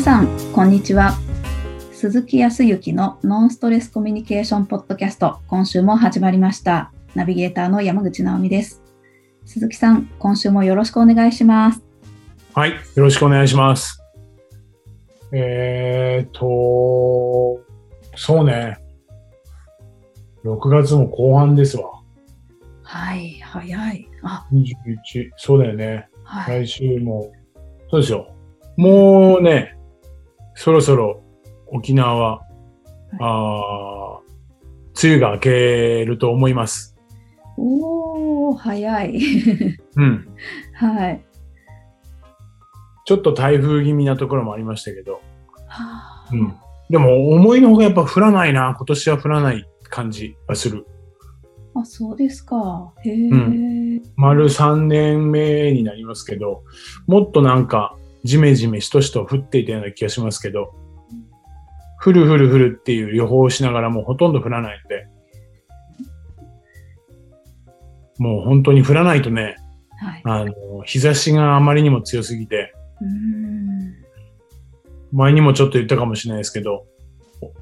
さん、こんにちは。鈴木康之のノンストレスコミュニケーションポッドキャスト、今週も始まりました。ナビゲーターの山口直美です。鈴木さん、今週もよろしくお願いします。はい、よろしくお願いします。えーと、そうね。6月も後半ですわ。はい、早い。あ、21、そうだよね。はい。来週も、そうですよ。もうね、そろそろ沖縄は、あー梅雨が明けると思います。おー、早い。うん。はい。ちょっと台風気味なところもありましたけど、はあうん。でも思いのほかやっぱ降らないな。今年は降らない感じがする。あ、そうですか。へえ。う丸3年目になりますけど、もっとなんか、ジメジメしとしと降っていたような気がしますけど、降る降る降るっていう予報をしながらもうほとんど降らないので、もう本当に降らないとね、はい。あの、日差しがあまりにも強すぎて。前にもちょっと言ったかもしれないですけど、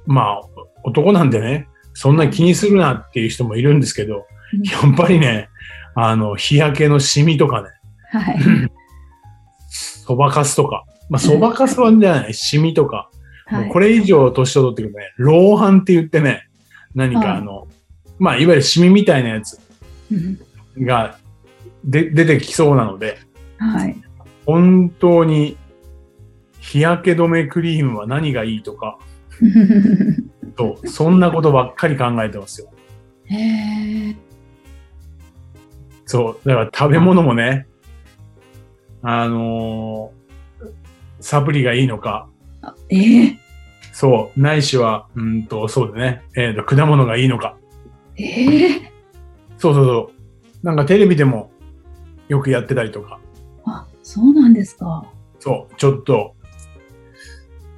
まあ、男なんでね、そんな気にするなっていう人もいるんですけど、やっぱりね、あの、日焼けのシミとかね、はい。そばかすとか。まあ、そばかすはじゃない、シミとか。もはい。うこれ以上年を取ってくるとね、老斑って言ってね、何はいかあの、まあ、いわゆるシミみたいなやつうんがで出てきそうなので、はい。本当に日焼け止めクリームは何がいいとか、とそんなことばっかり考えてますよ。へえ。そう。だから食べ物もね、あのーサプリがいいのか、あええ。そう、ないしは、うんと、そうだね、えーと、果物がいいのか。ええ。そうそうそう。なんかテレビでもよくやってたりとか、あ、そうなんですか。そう、ちょっと、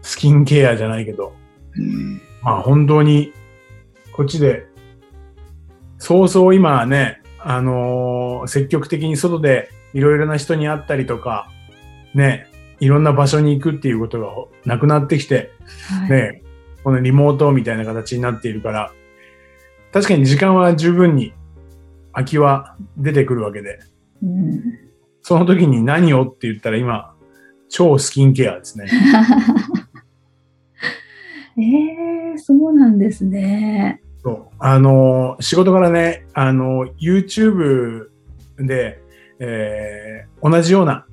スキンケアじゃないけど、うんまあ本当に、こっちで、そうそう今はね、あのー積極的に外でいろいろな人に会ったりとか、ね、いろんな場所に行くっていうことがなくなってきて、はい。ね、このリモートみたいな形になっているから、確かに時間は十分に空きは出てくるわけで、うんその時に何をって言ったら今、超スキンケアですね。ええそうなんですね。そうあの、仕事からね、あの、YouTube で、えー同じような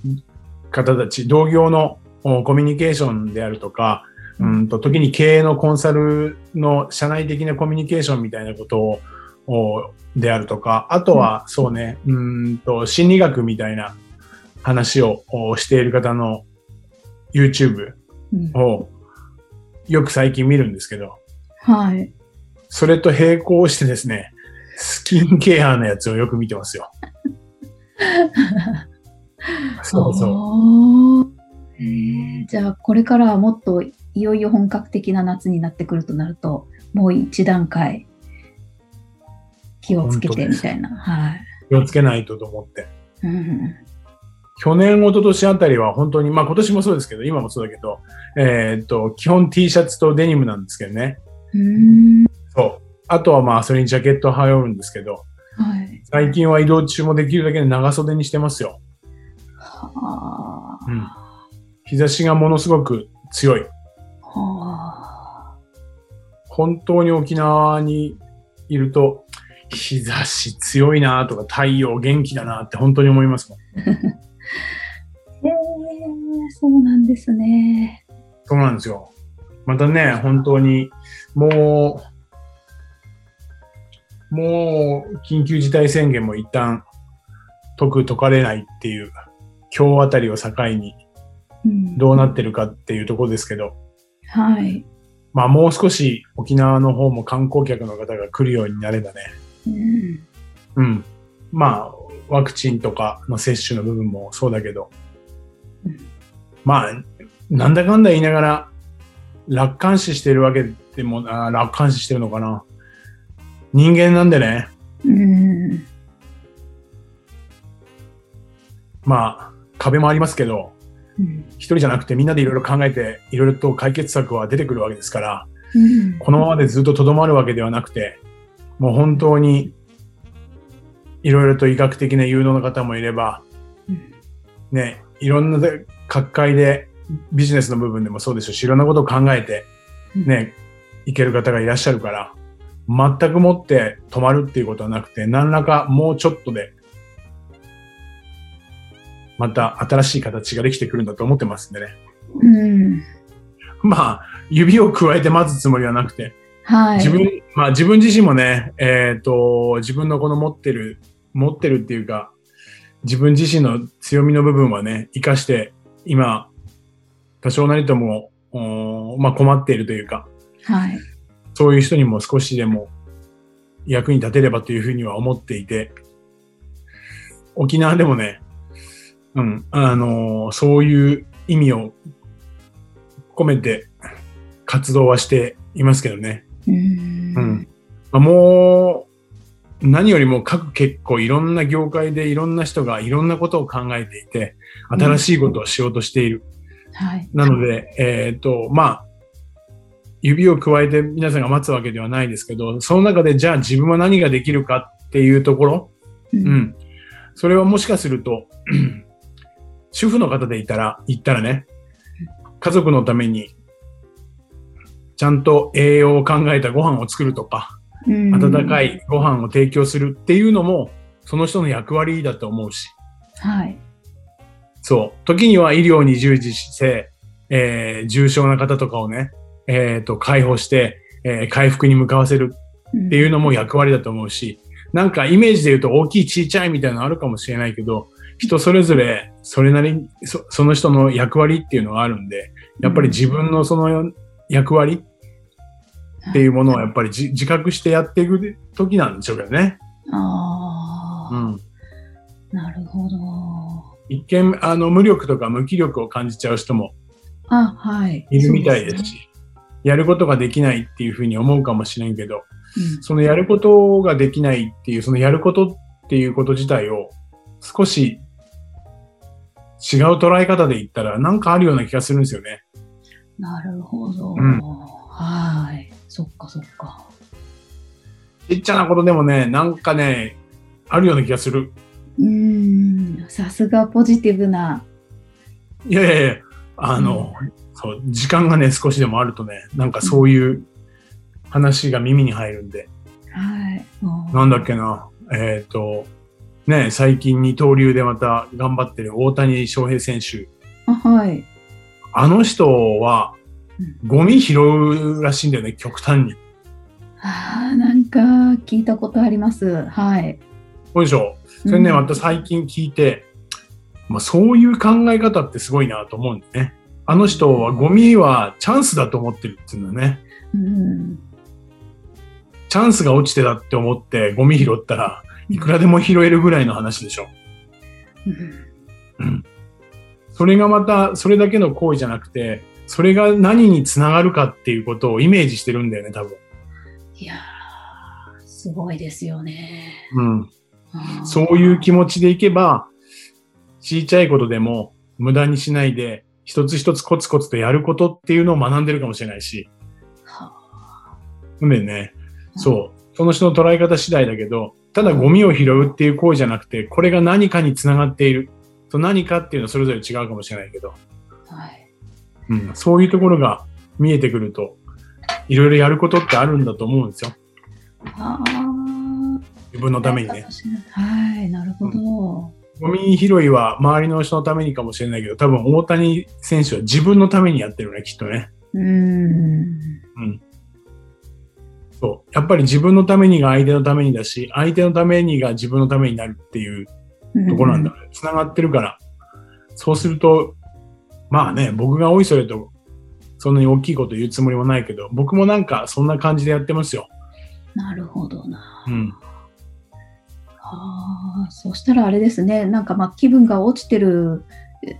方たち、同業のおコミュニケーションであるとか、うんと、時に経営のコンサルの社内的なコミュニケーションみたいなことを、おであるとか、あとは、そうね、うんと、心理学みたいな話をおしている方の YouTube うんをよく最近見るんですけど、はい。それと並行してですね、スキンケアのやつをよく見てますよ。そうそう。ええじゃあ、これからはもっといよいよ本格的な夏になってくるとなると、もう一段階気をつけてみたいな。はい。気をつけないとと思って。うん去年、一昨年あたりは本当に、まあ今年もそうですけど、今もそうだけど、えーっと、基本 T シャツとデニムなんですけどね。うん。そう。あとはまあそれにジャケットを羽織るんですけど、はい。最近は移動中もできるだけ長袖にしてますよ。はうん。日差しがものすごく強い。あ。はあ。本当に沖縄にいると、日差し強いなとか太陽元気だなって本当に思いますもん。ええそうなんですね。そうなんですよ。またね、本当に、もう、もう、緊急事態宣言も一旦解く解かれないっていう、今日あたりを境にうん、どうなってるかっていうところですけど、はい。まあもう少し沖縄の方も観光客の方が来るようになればね、うん。うん。まあ、ワクチンとかの接種の部分もそうだけどうん、まあ、なんだかんだ言いながら、楽観視してるわけでも、あー楽観視してるのかな。人間なんでね、うん。まあ、壁もありますけど、うん。一人じゃなくてみんなでいろいろ考えて、いろいろと解決策は出てくるわけですから、うん。このままでずっと留まるわけではなくて、もう本当に、いろいろと医学的な有能な方もいれば、うん。ね、いろんなで各界でビジネスの部分でもそうですし、いろんなことを考えて、ね、いける方がいらっしゃるから、全くもって止まるっていうことはなくて、何らかもうちょっとで、また新しい形ができてくるんだと思ってますんでね。うんまあ、指を加えて待つつもりはなくて、はい。自分、まあ自分自身もね、えっ、と、自分のこの持ってる、持ってるっていうか、自分自身の強みの部分はね、活かして、今、多少なりとも、まあ困っているというか、はい。そういう人にも少しでも役に立てればというふうには思っていて、沖縄でもね、うん、あのーそういう意味を込めて活動はしていますけどね。うんうん。まあもう、何よりも各結構いろんな業界でいろんな人がいろんなことを考えていて、新しいことをしようとしている。はい。なので、えっ、と、まあ、指を加えて皆さんが待つわけではないですけど、その中でじゃあ自分は何ができるかっていうところ、うう。ん。それはもしかすると、主婦の方でいたら、言ったらね、家族のために、ちゃんと栄養を考えたご飯を作るとか、うん温か。いご飯を提供するっていうのも、その人の役割だと思うし、はい。そう。時には医療に従事して、えー重症な方とかをね、えっ、と、介護して、えー回復に向かわせるっっていうのも役割だと思うし、なんかイメージで言うと大きい小さいみたいなのあるかもしれないけど、人それぞれそれなりにそその人の役割っていうのがあるんで、やっぱり自分のその役割っていうものをやっぱりじ自覚してやっていく時なんでしょうけどね。ああ、うん。なるほど。一見、あの、無力とか無気力を感じちゃう人もあ、はい。いるみたいですし、やることができないっていうふうに思うかもしれんけど、ねそのやることができないっていう、そのやることっていうこと自体を少し違う捉え方で言ったらなんかあるような気がするんですよね。うんなるほど。うんはい。そっかそっか。ちっちゃなことでもね、なんかね、あるような気がする。うーん。さすがポジティブな。いやいやいや、あの、そう、時間がね、少しでもあるとね、なんかそういう話が耳に入るんで、はい。なんだっけな、えっ、と、ね、最近二刀流でまた頑張ってる大谷翔平選手。あ、はい。あの人はうん、ゴミ拾うらしいんだよね、極端に。ああ、なんか聞いたことあります。はい。そうでしょそれね、うんまた最近聞いて、まあ、そういう考え方ってすごいなと思うんだよね。あの人はゴミはチャンスだと思ってるっていうのね。うん。チャンスが落ちてたって思ってゴミ拾ったらいくらでも拾えるぐらいの話でしょ。うんそれがまたそれだけの行為じゃなくて、それが何につながるかっていうことをイメージしてるんだよね、多分。いやー、すごいですよね。うん。そういう気持ちでいけば、ちいちゃいことでも無駄にしないで、一つ一つコツコツとやることっていうのを学んでるかもしれないし。はなんでね、そう。その人の捉え方次第だけど、ただゴミを拾うっていう行為じゃなくて、これが何かにつながっている。と何かっていうのはそれぞれ違うかもしれないけど、はい。うん、そういうところが見えてくると、いろいろやることってあるんだと思うんですよ。ああ。自分のためにね。はい、なるほど。ゴミ拾いは周りの人のためにかもしれないけど、多分大谷選手は自分のためにやってるね、きっとね。うーん。うん。そう。やっぱり自分のためにが相手のためにだし、相手のためにが自分のためになるっていうところなんだ。つながってるから。そうすると、まあね、僕がおいそれと、そんなに大きいこと言うつもりもないけど、僕もなんかそんな感じでやってますよ。なるほどな。うん。ああ、そしたらあれですね、なんかまあ気分が落ちてるえ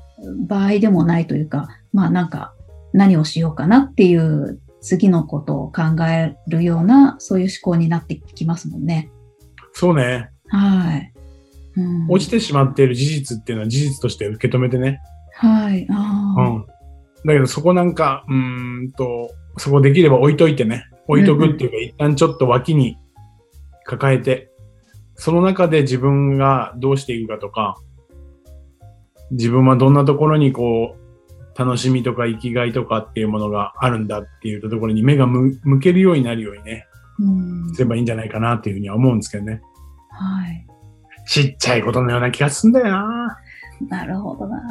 場合でもないというか、まあなんか何をしようかなっていう次のことを考えるような、そういう思考になってきますもんね。そうね。はい。うん、落ちてしまっている事実っていうのは事実として受け止めてね。はい。ああ。うん。だけどそこなんか、うーんと、そこできれば置いといてね。置いとくっていうか、一旦ちょっと脇に抱えて、その中で自分がどうしていくかとか、自分はどんなところにこう、楽しみとか生きがいとかっていうものがあるんだっていうところに目が向向けるようになるようにね、うん。すればいいんじゃないかなっていうふうには思うんですけどね。はい。ちっちゃいことのような気がすんだよな。なるほどな。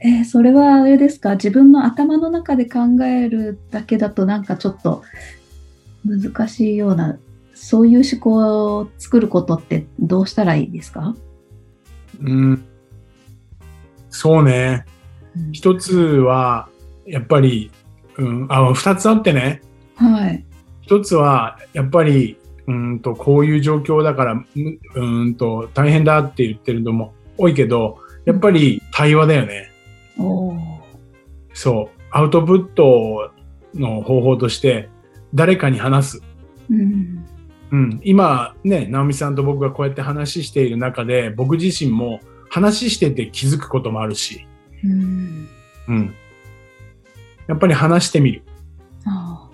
えーそれはあれですか？自分の頭の中で考えるだけだとなんかちょっと難しいような、そういう思考を作ることってどうしたらいいですか、うん。そうね。うん一つは、やっぱり、うん、あ、二つあってね。はい。一つは、やっぱり、うんと、こういう状況だから、むうんと、大変だって言ってるのも多いけど、やっぱり対話だよね。おーそう。アウトプットの方法として、誰かに話す。うん。うん。今、ね、直美さんと僕がこうやって話している中で、僕自身も話してて気づくこともあるし、うん。うん。やっぱり話してみるあ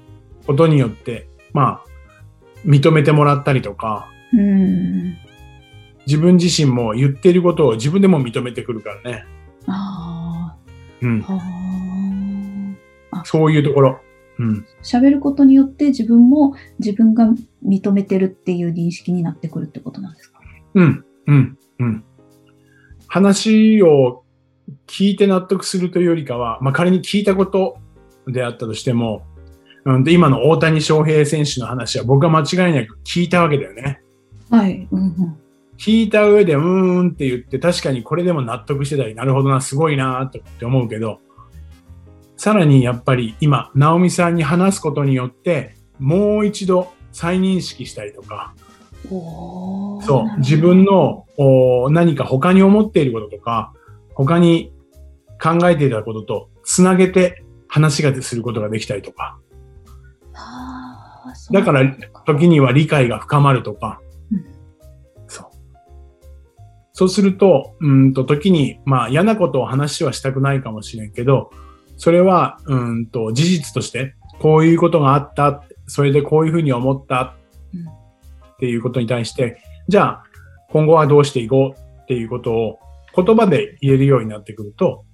ことによって、まあ、認めてもらったりとか、ーうん。自分自身も言っていることを自分でも認めてくるからね。あうん。そういうところ。うん。喋ることによって自分も自分が認めてるっていう認識になってくるってことなんですか？うん。うん。うん。話を聞いて納得するというよりかは、まあ、仮に聞いたことであったとしても、うん、で今の大谷翔平選手の話は僕は間違いなく聞いたわけだよね。はい。うんうん。聞いた上で、うーんって言って、確かにこれでも納得してたり、なるほどな、すごいなとって思うけど、さらにやっぱり今、直美さんに話すことによって、もう一度再認識したりとか、そう、自分のお何か他に思っていることとか、他に考えていたこととつなげて話がすることができたりとか、だから時には理解が深まるとか。うん、そう。そうすると、うんと時に、まあ嫌なことを話はしたくないかもしれんけど、それは、うんと事実として、こういうことがあった、それでこういうふうに思ったうんっていうことに対して、じゃあ今後はどうしていこうっていうことを言葉で言えるようになってくると、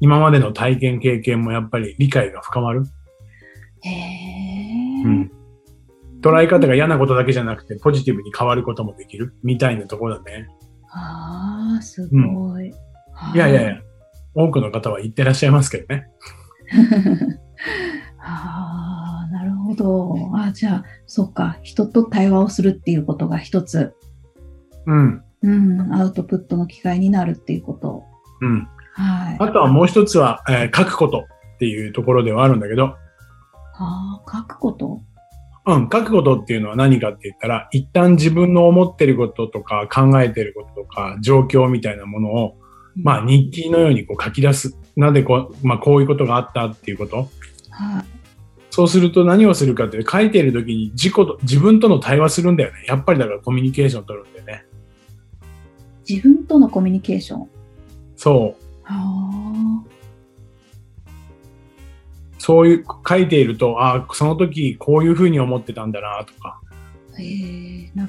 今までの体験経験もやっぱり理解が深まる。へえ。うん。捉え方が嫌なことだけじゃなくて、ポジティブに変わることもできるみたいなところだね。ああ、すごい。いやいやいや、多くの方は言ってらっしゃいますけどね。ああ、なるほど。あじゃあ、そうか。人と対話をするっていうことが一つ、うん。うん、アウトプットの機会になるっていうこと。うん。はい。あとはもう一つは、えー書くことっていうところではあるんだけど、ああ、書くこと？うん、書くことっていうのは何かって言ったら、一旦自分の思ってることとか考えてることとか状況みたいなものを、まあ日記のようにこう書き出す。なんでこう、まあこういうことがあったっていうこと。はい。そうすると何をするかって書いている時に自己と、自分との対話するんだよね。やっぱりだからコミュニケーション取るんだよね。自分とのコミュニケーション？そう。あそういう書いていると、ああ、その時こういうふうに思ってたんだなとか、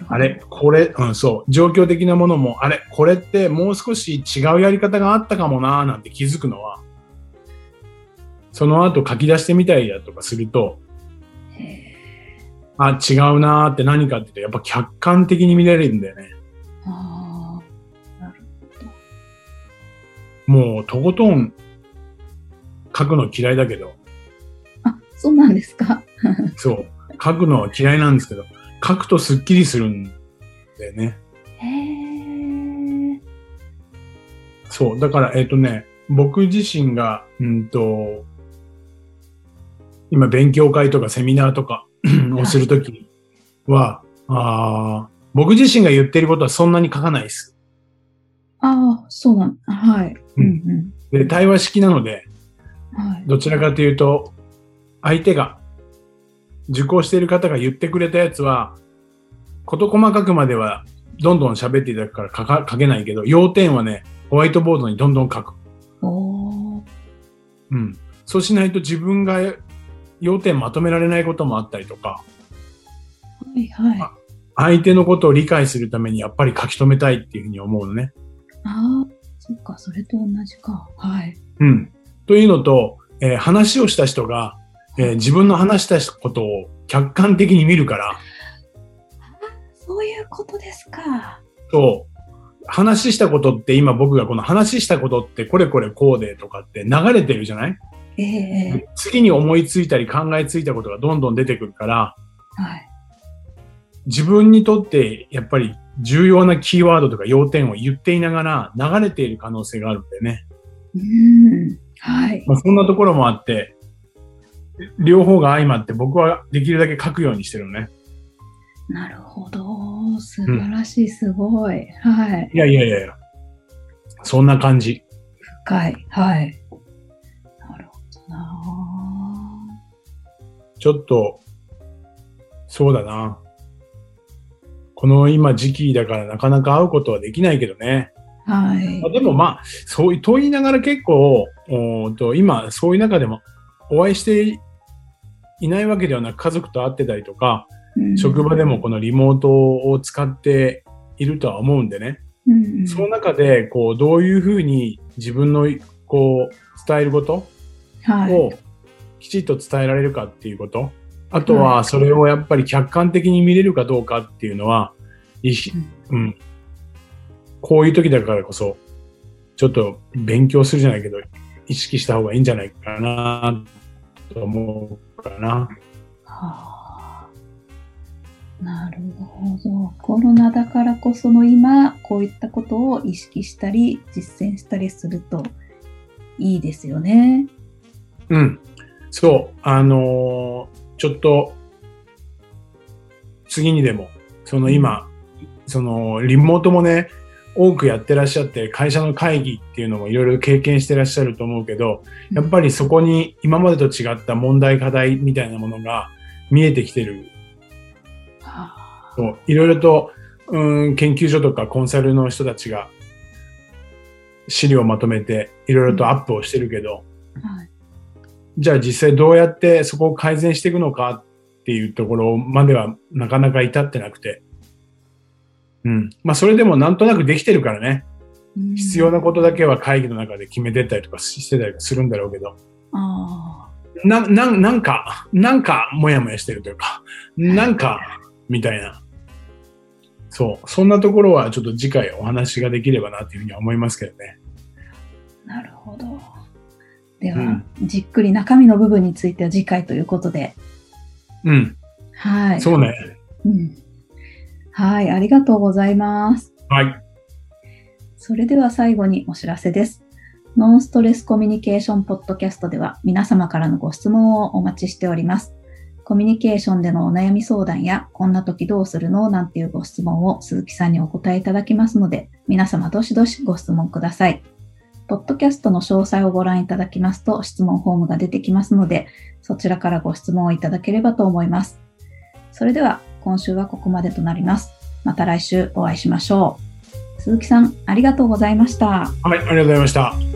あ、れ、これ、うん、そう、状況的なものも、あれ、これってもう少し違うやり方があったかもなーなんて気づくのは、その後書き出してみたりだとかすると。あ、違うなーって何かって言うと、やっぱ客観的に見れるんだよね。ああ、なるもう、とことん書くの嫌いだけど、あ、そうなんですか。そう、書くのは嫌いなんですけど、書くとスッキリするんだよね。へえ。そう。だから、えっ、とね、僕自身が、うんと、今勉強会とかセミナーとかをするときは、あー僕自身が言ってることはそんなに書かないです。ああ、そうなんはい。ううんんうん。で、対話式なので、はい。どちらかというと、相手が、受講している方が言ってくれたやつは、事細かくまではどんどん喋っていただくから書か書けないけど、要点はね、ホワイトボードにどんどん書く。うん。そうしないと自分が要点まとめられないこともあったりとか、はいはい。あ相手のことを理解するためにやっぱり書き留めたいっていうふうに思うのね。ああ、そっか、それと同じか。はい。うん。というのと、えー話をした人が、えー自分の話したことを客観的に見るから、そういうことですか。そう。話したことって今僕がこの話したことってこれこれこうでとかって流れてるじゃない？ええ次に思いついたり考えついたことがどんどん出てくるから、はい。自分にとってやっぱり重要なキーワードとか要点を言っていながら流れている可能性があるんだよね。うん。はい。まあ、そんなところもあって、両方が相まって僕はできるだけ書くようにしてるのね。なるほど。素晴らしい、すごい。はい。いやいやいやいや。そんな感じ。深い。はい。なるほどな。ちょっと、そうだな。この今時期だからなかなか会うことはできないけどね。はいまあ。でもまあ、そうい、と言いながら結構、おーと今、そういう中でもお会いしていないわけではなく、家族と会ってたりとか、うん職場でもこのリモートを使っているとは思うんでね。うんその中で、こう、どういうふうに自分の、こう、伝えることはい。をきちっと伝えられるかっていうこと。あとは、それをやっぱり客観的に見れるかどうかっていうのは、うん。こういう時だからこそ、ちょっと勉強するじゃないけど、意識した方がいいんじゃないかな、と思うかな。はあ、なるほど。コロナだからこその今、こういったことを意識したり、実践したりするといいですよね。うん。そう。あのーちょっと、次にでも、その今、その、リモートもね、多くやってらっしゃって、会社の会議っていうのもいろいろ経験してらっしゃると思うけど、やっぱりそこに今までと違った問題課題みたいなものが見えてきてる。いろいろと、うん、研究所とかコンサルの人たちが資料をまとめていろいろとアップをしてるけど、はい。じゃあ実際どうやってそこを改善していくのかっていうところまではなかなか至ってなくて。うん。まあそれでもなんとなくできてるからね。うん必要なことだけは会議の中で決めてったりとかしてたりするんだろうけど。あな、な、なんか、なんかもやもやしてるというか、なんか、みたいな。そう。そんなところはちょっと次回お話ができればなというふうには思いますけどね。あ、なるほど。では、うんじっくり中身の部分については次回ということで。うん。はい。そうね。うん。はい、ありがとうございます。はい。それでは最後にお知らせです。ノンストレスコミュニケーションポッドキャストでは皆様からのご質問をお待ちしております。コミュニケーションでのお悩み相談や、こんな時どうするのなんていうご質問を鈴木さんにお答えいただきますので、皆様どしどしご質問ください。ポッドキャストの詳細をご覧いただきますと質問フォームが出てきますので、そちらからご質問をいただければと思います。それでは今週はここまでとなります。また来週お会いしましょう。鈴木さん、ありがとうございました。はい、ありがとうございました。